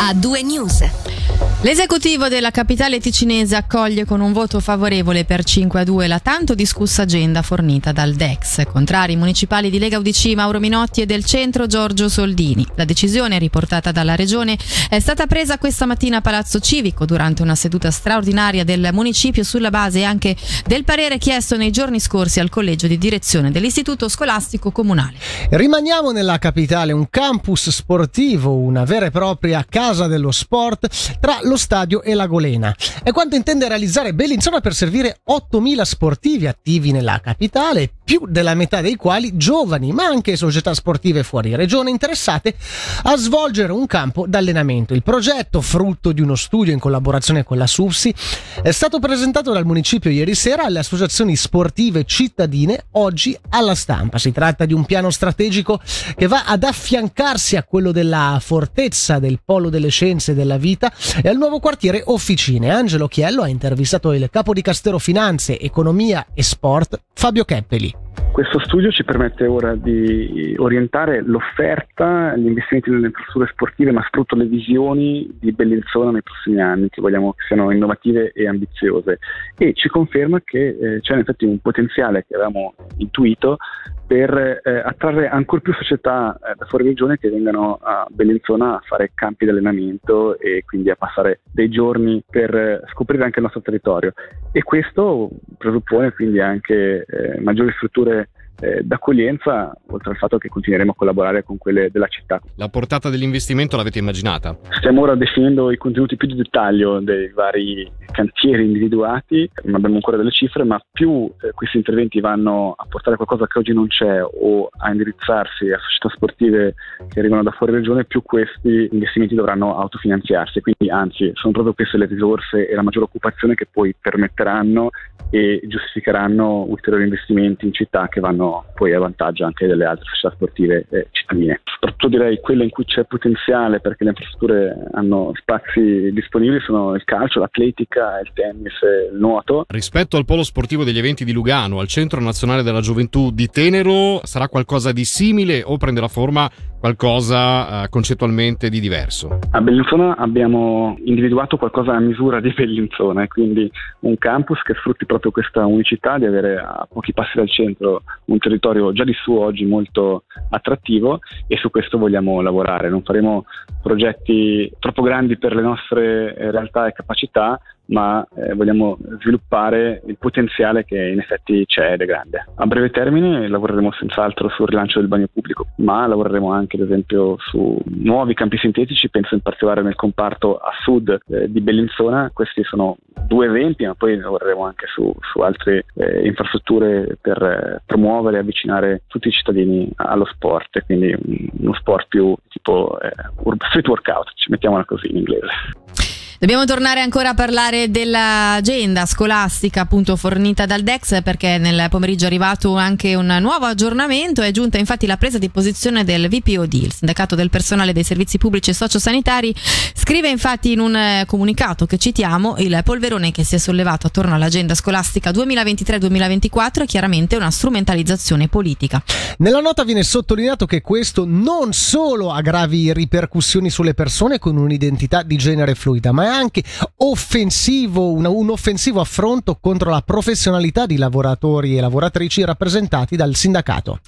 a due news. L'esecutivo della capitale ticinese accoglie con un voto favorevole per 5 a 2 la tanto discussa agenda fornita dal DEX. Contrari municipali di Lega UDC Mauro Minotti e del centro Giorgio Soldini. La decisione, riportata dalla regione, è stata presa questa mattina a Palazzo Civico durante una seduta straordinaria del municipio sulla base anche del parere chiesto nei giorni scorsi al collegio di direzione dell'Istituto Scolastico Comunale. Rimaniamo nella capitale, un campus sportivo, una vera e propria casa dello sport tra lo stadio e la Golena. È quanto intende realizzare Bellinzona per servire 8.000 sportivi attivi nella capitale, più della metà dei quali giovani, ma anche società sportive fuori regione interessate a svolgere un campo d'allenamento. Il progetto, frutto di uno studio in collaborazione con la SUFSI, è stato presentato dal municipio ieri sera alle associazioni sportive cittadine, oggi alla stampa. Si tratta di un piano strategico che va ad affiancarsi a quello della fortezza del polo delle scienze della vita e al nuovo quartiere Officine. Angelo Chiello ha intervistato il capo di Castero Finanze, Economia e Sport, Fabio Keppeli. Questo studio ci permette ora di orientare l'offerta, gli investimenti nelle infrastrutture sportive, ma soprattutto le visioni di Bellinzona nei prossimi anni, che vogliamo che siano innovative e ambiziose. E ci conferma che eh, c'è in effetti un potenziale che avevamo intuito per eh, attrarre ancora più società eh, da fuori regione che vengano a Bellinzona a fare campi di allenamento e quindi a passare dei giorni per eh, scoprire anche il nostro territorio. E questo presuppone quindi anche eh, maggiori strutture eh, d'accoglienza, oltre al fatto che continueremo a collaborare con quelle della città. La portata dell'investimento l'avete immaginata? Stiamo ora definendo i contenuti più di dettaglio dei vari cantieri individuati, non abbiamo ancora delle cifre, ma più eh, questi interventi vanno a portare qualcosa che oggi non c'è o a indirizzarsi a società sportive che arrivano da fuori regione, più questi investimenti dovranno autofinanziarsi. Quindi anzi, sono proprio queste le risorse e la maggiore occupazione che poi permetteranno e giustificheranno ulteriori investimenti in città che vanno poi a vantaggio anche delle altre società sportive eh, cittadine. Soprattutto direi quelle in cui c'è potenziale perché le infrastrutture hanno spazi disponibili sono il calcio, l'atletica, il tennis il nuoto. Rispetto al polo sportivo degli eventi di Lugano, al Centro Nazionale della Gioventù di Tenero, sarà qualcosa di simile o prenderà forma qualcosa uh, concettualmente di diverso? A Bellinzona abbiamo individuato qualcosa a misura di Bellinzona, quindi un campus che sfrutti proprio questa unicità di avere a pochi passi dal centro un territorio già di suo oggi molto attrattivo e su questo vogliamo lavorare. Non faremo progetti troppo grandi per le nostre eh, realtà e capacità, ma eh, vogliamo sviluppare il potenziale che in effetti c'è ed è grande. A breve termine lavoreremo senz'altro sul rilancio del bagno pubblico, ma lavoreremo anche ad esempio su nuovi campi sintetici, penso in particolare nel comparto a sud eh, di Bellinzona, questi sono due esempi, ma poi lavoreremo anche su, su altre eh, infrastrutture per eh, promuovere e avvicinare tutti i cittadini allo sport, quindi uno sport più tipo eh, street workout, ci mettiamola così in inglese. Dobbiamo tornare ancora a parlare dell'agenda scolastica appunto fornita dal DEX perché nel pomeriggio è arrivato anche un nuovo aggiornamento. È giunta infatti la presa di posizione del VPOD, il sindacato del personale dei servizi pubblici e sociosanitari. Scrive infatti in un eh, comunicato che citiamo il polverone che si è sollevato attorno all'agenda scolastica 2023-2024 è chiaramente una strumentalizzazione politica. Nella nota viene sottolineato che questo non solo ha gravi ripercussioni sulle persone con un'identità di genere fluida, ma è anche offensivo, un, un offensivo affronto contro la professionalità di lavoratori e lavoratrici rappresentati dal sindacato.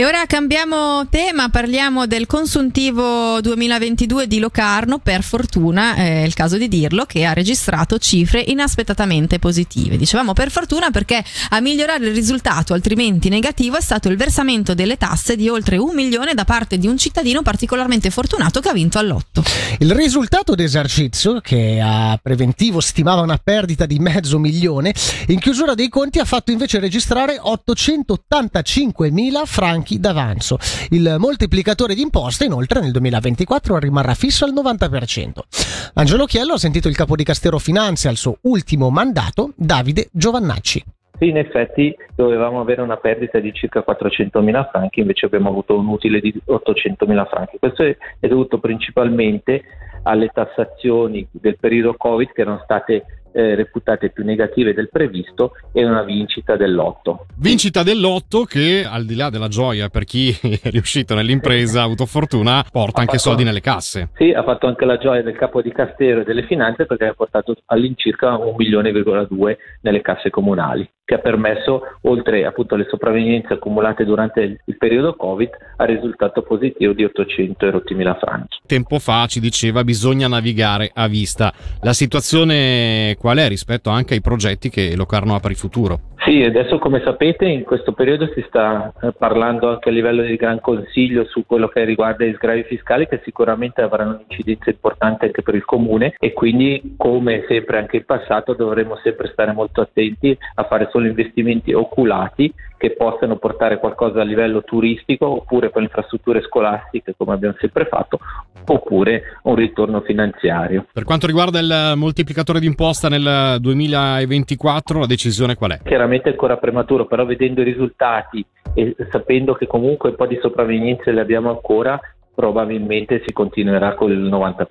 E ora cambiamo tema, parliamo del consuntivo 2022 di Locarno, per fortuna è il caso di dirlo, che ha registrato cifre inaspettatamente positive. Dicevamo per fortuna perché a migliorare il risultato altrimenti negativo è stato il versamento delle tasse di oltre un milione da parte di un cittadino particolarmente fortunato che ha vinto all'otto. Il risultato d'esercizio, che a preventivo stimava una perdita di mezzo milione, in chiusura dei conti ha fatto invece registrare 885 mila franchi franchi d'avanzo. Il moltiplicatore di imposte inoltre nel 2024 rimarrà fisso al 90%. Angelo Chiello ha sentito il capo di Castero Finanze al suo ultimo mandato, Davide Giovannacci. Sì, in effetti dovevamo avere una perdita di circa 400.000 franchi, invece abbiamo avuto un utile di 800.000 franchi. Questo è dovuto principalmente alle tassazioni del periodo Covid che erano state eh, reputate più negative del previsto e una vincita dell'otto. Vincita dell'otto che al di là della gioia per chi è riuscito nell'impresa, ha avuto fortuna, porta anche soldi nelle casse. Sì, ha fatto anche la gioia del capo di Castero e delle finanze perché ha portato all'incirca un milione e due nelle casse comunali che ha permesso, oltre appunto alle sopravvenienze accumulate durante il periodo Covid, al risultato positivo di 800 e rotti mila franchi. Tempo fa ci diceva bisogna navigare a vista. La situazione qual è rispetto anche ai progetti che Locarno ha per il futuro? Sì, adesso come sapete in questo periodo si sta eh, parlando anche a livello di Gran Consiglio su quello che riguarda gli sgravi fiscali che sicuramente avranno un'incidenza importante anche per il comune e quindi come sempre anche in passato dovremo sempre stare molto attenti a fare solo investimenti oculati che possano portare qualcosa a livello turistico oppure per infrastrutture scolastiche come abbiamo sempre fatto oppure un ritorno finanziario. Per quanto riguarda il moltiplicatore d'imposta nel 2024 la decisione qual è? Chiaramente è ancora prematuro però vedendo i risultati e sapendo che comunque un po' di sopravvenienze le abbiamo ancora probabilmente si continuerà con il 90%.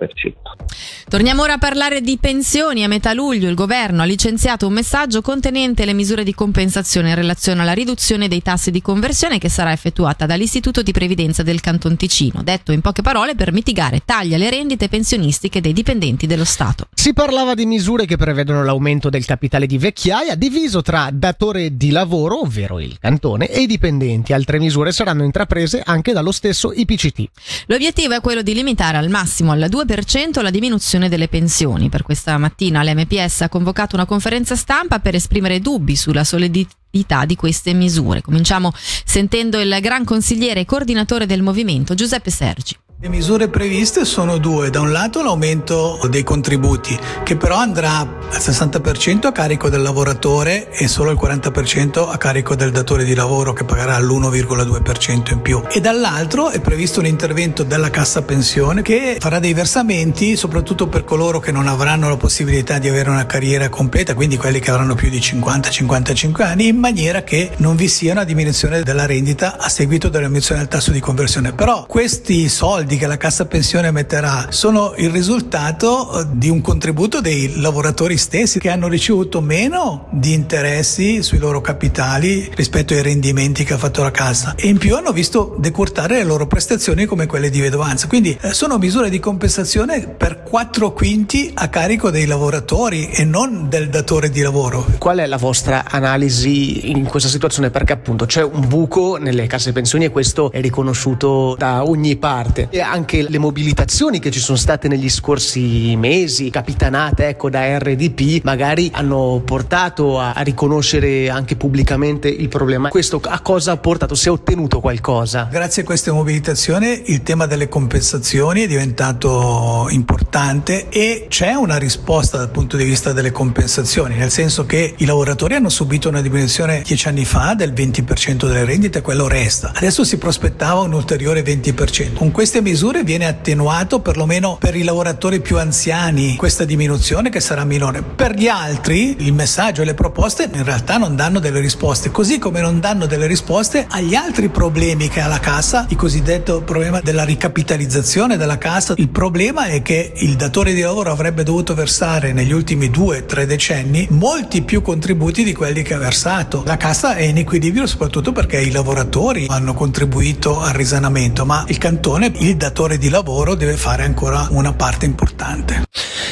Torniamo ora a parlare di pensioni. A metà luglio il governo ha licenziato un messaggio contenente le misure di compensazione in relazione alla riduzione dei tassi di conversione che sarà effettuata dall'Istituto di Previdenza del Canton Ticino, detto in poche parole per mitigare tagli alle rendite pensionistiche dei dipendenti dello Stato. Si parlava di misure che prevedono l'aumento del capitale di vecchiaia diviso tra datore di lavoro, ovvero il cantone, e i dipendenti. Altre misure saranno intraprese anche dallo stesso IPCT. L'obiettivo è quello di limitare al massimo al 2% la diminuzione delle pensioni. Per questa mattina l'MPS ha convocato una conferenza stampa per esprimere dubbi sulla solidità di queste misure. Cominciamo sentendo il gran consigliere e coordinatore del movimento Giuseppe Sergi. Le misure previste sono due, da un lato l'aumento dei contributi che però andrà al 60% a carico del lavoratore e solo al 40% a carico del datore di lavoro che pagherà l'1,2% in più e dall'altro è previsto un intervento della cassa pensione che farà dei versamenti soprattutto per coloro che non avranno la possibilità di avere una carriera completa, quindi quelli che avranno più di 50-55 anni, in maniera che non vi sia una diminuzione della rendita a seguito dell'emissione del tasso di conversione. Però questi soldi soldi che la cassa pensione metterà sono il risultato eh, di un contributo dei lavoratori stessi che hanno ricevuto meno di interessi sui loro capitali rispetto ai rendimenti che ha fatto la cassa e in più hanno visto decurtare le loro prestazioni come quelle di vedovanza. Quindi eh, sono misure di compensazione per 4 quinti a carico dei lavoratori e non del datore di lavoro. Qual è la vostra analisi in questa situazione? Perché appunto c'è un buco nelle casse pensioni e questo è riconosciuto da ogni parte anche le mobilitazioni che ci sono state negli scorsi mesi, capitanate ecco, da RDP, magari hanno portato a, a riconoscere anche pubblicamente il problema. Questo a cosa ha portato? Si è ottenuto qualcosa? Grazie a queste mobilitazioni il tema delle compensazioni è diventato importante e c'è una risposta dal punto di vista delle compensazioni, nel senso che i lavoratori hanno subito una diminuzione dieci anni fa del 20% delle rendite, quello resta. Adesso si prospettava un ulteriore 20%. Con queste misure viene attenuato perlomeno per i lavoratori più anziani questa diminuzione che sarà minore. Per gli altri il messaggio e le proposte in realtà non danno delle risposte, così come non danno delle risposte agli altri problemi che ha la cassa, il cosiddetto problema della ricapitalizzazione della cassa. Il problema è che il datore di lavoro avrebbe dovuto versare negli ultimi due, tre decenni molti più contributi di quelli che ha versato. La cassa è in equilibrio soprattutto perché i lavoratori hanno contribuito al risanamento, ma il cantone, il datore di lavoro deve fare ancora una parte importante.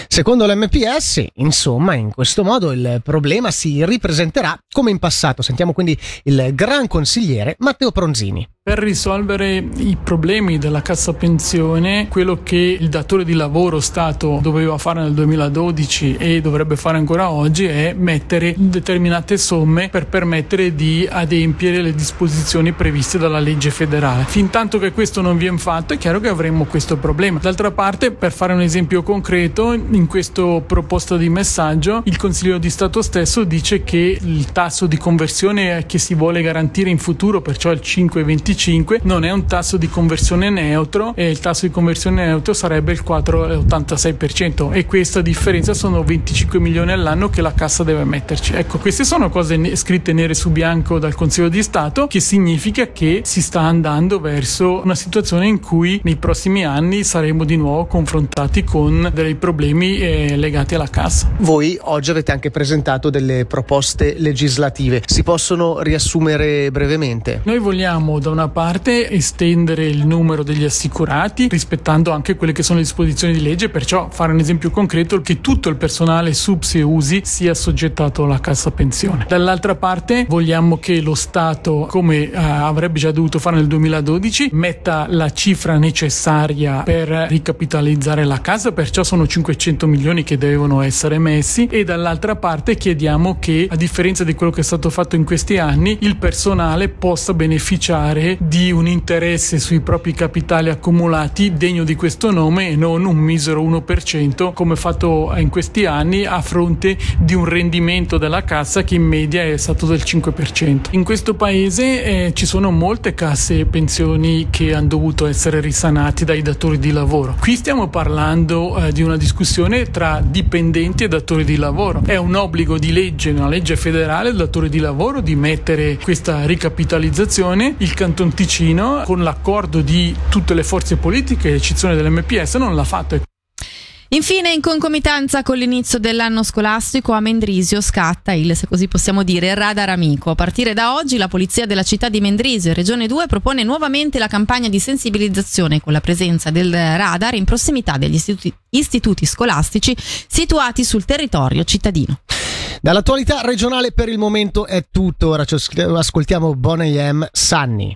Secondo l'MPS, insomma, in questo modo il problema si ripresenterà come in passato. Sentiamo quindi il gran consigliere Matteo Pronzini. Per risolvere i problemi della cassa pensione, quello che il datore di lavoro Stato doveva fare nel 2012 e dovrebbe fare ancora oggi è mettere determinate somme per permettere di adempiere le disposizioni previste dalla legge federale. Fin tanto che questo non viene fatto è chiaro che avremo questo problema. D'altra parte, per fare un esempio concreto, in questo proposta di messaggio il Consiglio di Stato stesso dice che il tasso di conversione che si vuole garantire in futuro, perciò il 5,25, 25 non è un tasso di conversione neutro e il tasso di conversione neutro sarebbe il 4,86% e questa differenza sono 25 milioni all'anno che la cassa deve metterci. Ecco, queste sono cose ne- scritte nere su bianco dal Consiglio di Stato che significa che si sta andando verso una situazione in cui nei prossimi anni saremo di nuovo confrontati con dei problemi eh, legati alla cassa. Voi oggi avete anche presentato delle proposte legislative, si possono riassumere brevemente? Noi vogliamo da una parte estendere il numero degli assicurati rispettando anche quelle che sono le disposizioni di legge, perciò fare un esempio concreto che tutto il personale subs e usi sia soggettato alla cassa pensione. Dall'altra parte vogliamo che lo Stato, come eh, avrebbe già dovuto fare nel 2012, metta la cifra necessaria per ricapitalizzare la casa, perciò sono 500 milioni che devono essere messi. E dall'altra parte chiediamo che a differenza di quello che è stato fatto in questi anni, il personale possa beneficiare di un interesse sui propri capitali accumulati degno di questo nome e non un misero 1% come fatto in questi anni a fronte di un rendimento della cassa che in media è stato del 5%. In questo paese eh, ci sono molte casse e pensioni che hanno dovuto essere risanati dai datori di lavoro. Qui stiamo parlando eh, di una discussione tra dipendenti e datori di lavoro. È un obbligo di legge, una legge federale del datore di lavoro di mettere questa ricapitalizzazione. Il Canton Ticino, con l'accordo di tutte le forze politiche, eccezione dell'MPS, non l'ha fatto. Infine, in concomitanza con l'inizio dell'anno scolastico, a Mendrisio scatta il, se così possiamo dire, radar amico. A partire da oggi la Polizia della città di Mendrisio e Regione 2 propone nuovamente la campagna di sensibilizzazione con la presenza del radar in prossimità degli istituti, istituti scolastici situati sul territorio cittadino. Dall'attualità regionale per il momento è tutto. Ora ci ascoltiamo Bonnie M. Sunny.